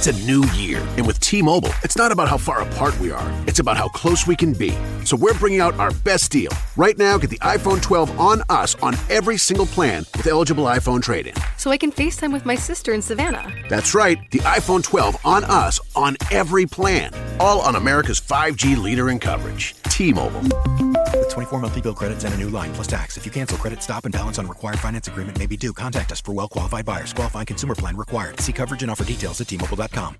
It's a new year, and with T Mobile, it's not about how far apart we are, it's about how close we can be. So we're bringing out our best deal. Right now, get the iPhone 12 on us on every single plan with eligible iPhone trade in. So I can FaceTime with my sister in Savannah. That's right, the iPhone 12 on us on every plan. All on America's 5G leader in coverage. T Mobile. With 24 monthly bill credits and a new line plus tax. If you cancel credit, stop and balance on required finance agreement may be due. Contact us for well qualified buyers. Qualifying consumer plan required. See coverage and offer details at tmobile.com.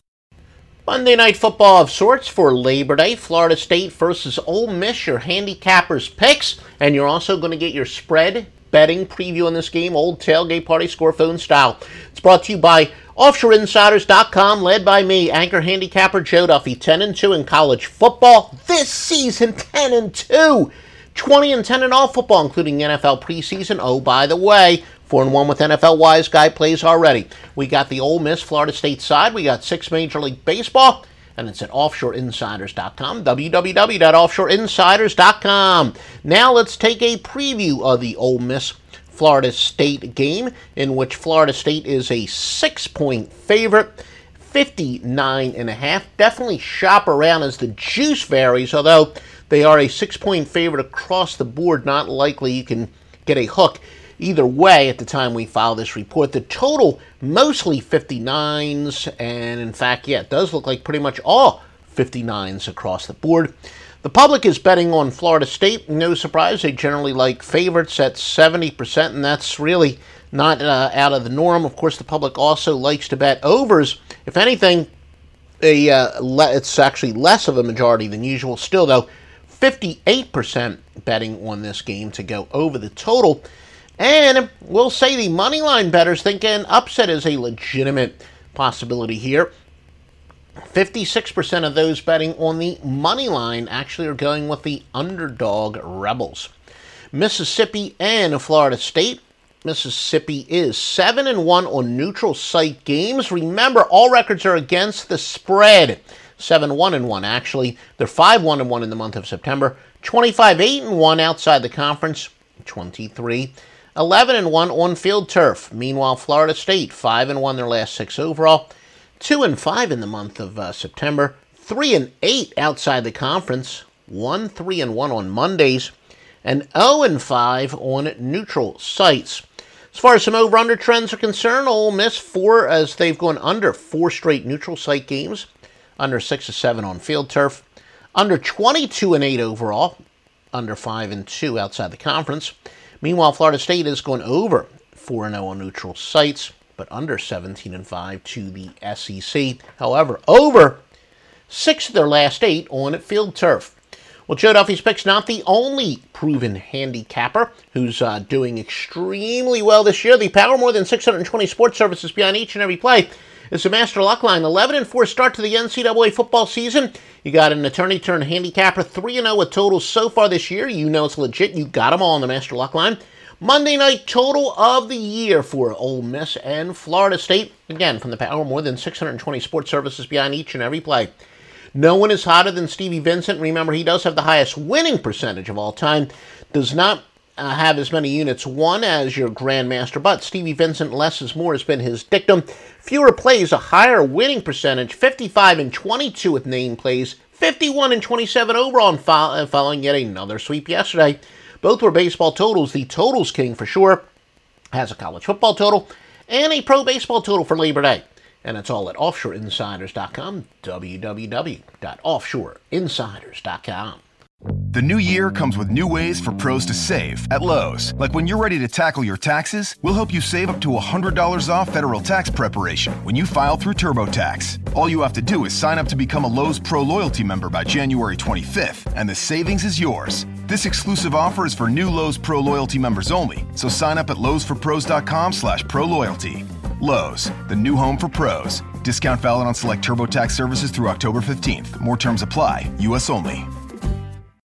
Monday night football of sorts for Labor Day. Florida State versus Ole Miss. Your handicappers picks, and you're also going to get your spread betting preview on this game, old tailgate party score phone style. It's brought to you by OffshoreInsiders.com, led by me, anchor handicapper Joe Duffy, 10 and 2 in college football this season, 10 and 2. 20 and 10 in all football, including NFL preseason. Oh, by the way, 4 and 1 with NFL Wise Guy plays already. We got the Ole Miss Florida State side. We got six Major League Baseball, and it's at offshoreinsiders.com. www.offshoreinsiders.com. Now let's take a preview of the Ole Miss Florida State game, in which Florida State is a six point favorite. 59 and a half. Definitely shop around as the juice varies, although they are a six point favorite across the board. Not likely you can get a hook either way at the time we file this report. The total mostly 59s, and in fact, yeah, it does look like pretty much all 59s across the board. The public is betting on Florida State. No surprise, they generally like favorites at 70%, and that's really not uh, out of the norm. Of course, the public also likes to bet overs. If anything, a, uh, le- it's actually less of a majority than usual. Still, though, 58% betting on this game to go over the total. And we'll say the money line bettors think an upset is a legitimate possibility here. 56% of those betting on the money line actually are going with the underdog Rebels. Mississippi and Florida State. Mississippi is 7 and 1 on neutral site games. Remember, all records are against the spread. 7 1 and 1 actually. They're 5 1 and 1 in the month of September. 25 8 and 1 outside the conference. 23 11 and 1 on field turf. Meanwhile, Florida State 5 and 1 their last 6 overall. 2 and 5 in the month of uh, September. 3 and 8 outside the conference. 1 3 and 1 on Mondays and 0 and 5 on neutral sites. As far as some over-under trends are concerned, Ole Miss four as they've gone under four straight neutral site games, under six to seven on field turf, under 22 and eight overall, under five and two outside the conference. Meanwhile, Florida State has gone over four and zero on neutral sites, but under 17 and five to the SEC. However, over six of their last eight on field turf. Well, Joe Duffy's Pick's not the only proven handicapper who's uh, doing extremely well this year. The power more than 620 sports services behind each and every play is the Master Luck Line. 11 and 4 start to the NCAA football season. You got an attorney turned handicapper, 3 0 with totals so far this year. You know it's legit. You got them all on the Master Luck Line. Monday night total of the year for Ole Miss and Florida State. Again, from the power more than 620 sports services behind each and every play. No one is hotter than Stevie Vincent. Remember, he does have the highest winning percentage of all time. Does not uh, have as many units won as your Grandmaster, but Stevie Vincent, less is more, has been his dictum. Fewer plays, a higher winning percentage 55 and 22 with name plays, 51 and 27 overall, and uh, following yet another sweep yesterday. Both were baseball totals. The totals king for sure has a college football total and a pro baseball total for Labor Day. And it's all at offshoreinsiders.com, www.offshoreinsiders.com. The new year comes with new ways for pros to save at Lowe's. Like when you're ready to tackle your taxes, we'll help you save up to $100 off federal tax preparation when you file through TurboTax. All you have to do is sign up to become a Lowe's Pro Loyalty member by January 25th, and the savings is yours. This exclusive offer is for new Lowe's Pro Loyalty members only, so sign up at lowesforpros.com slash proloyalty. Lowe's, the new home for pros. Discount valid on select TurboTax services through October 15th. More terms apply. U.S. only.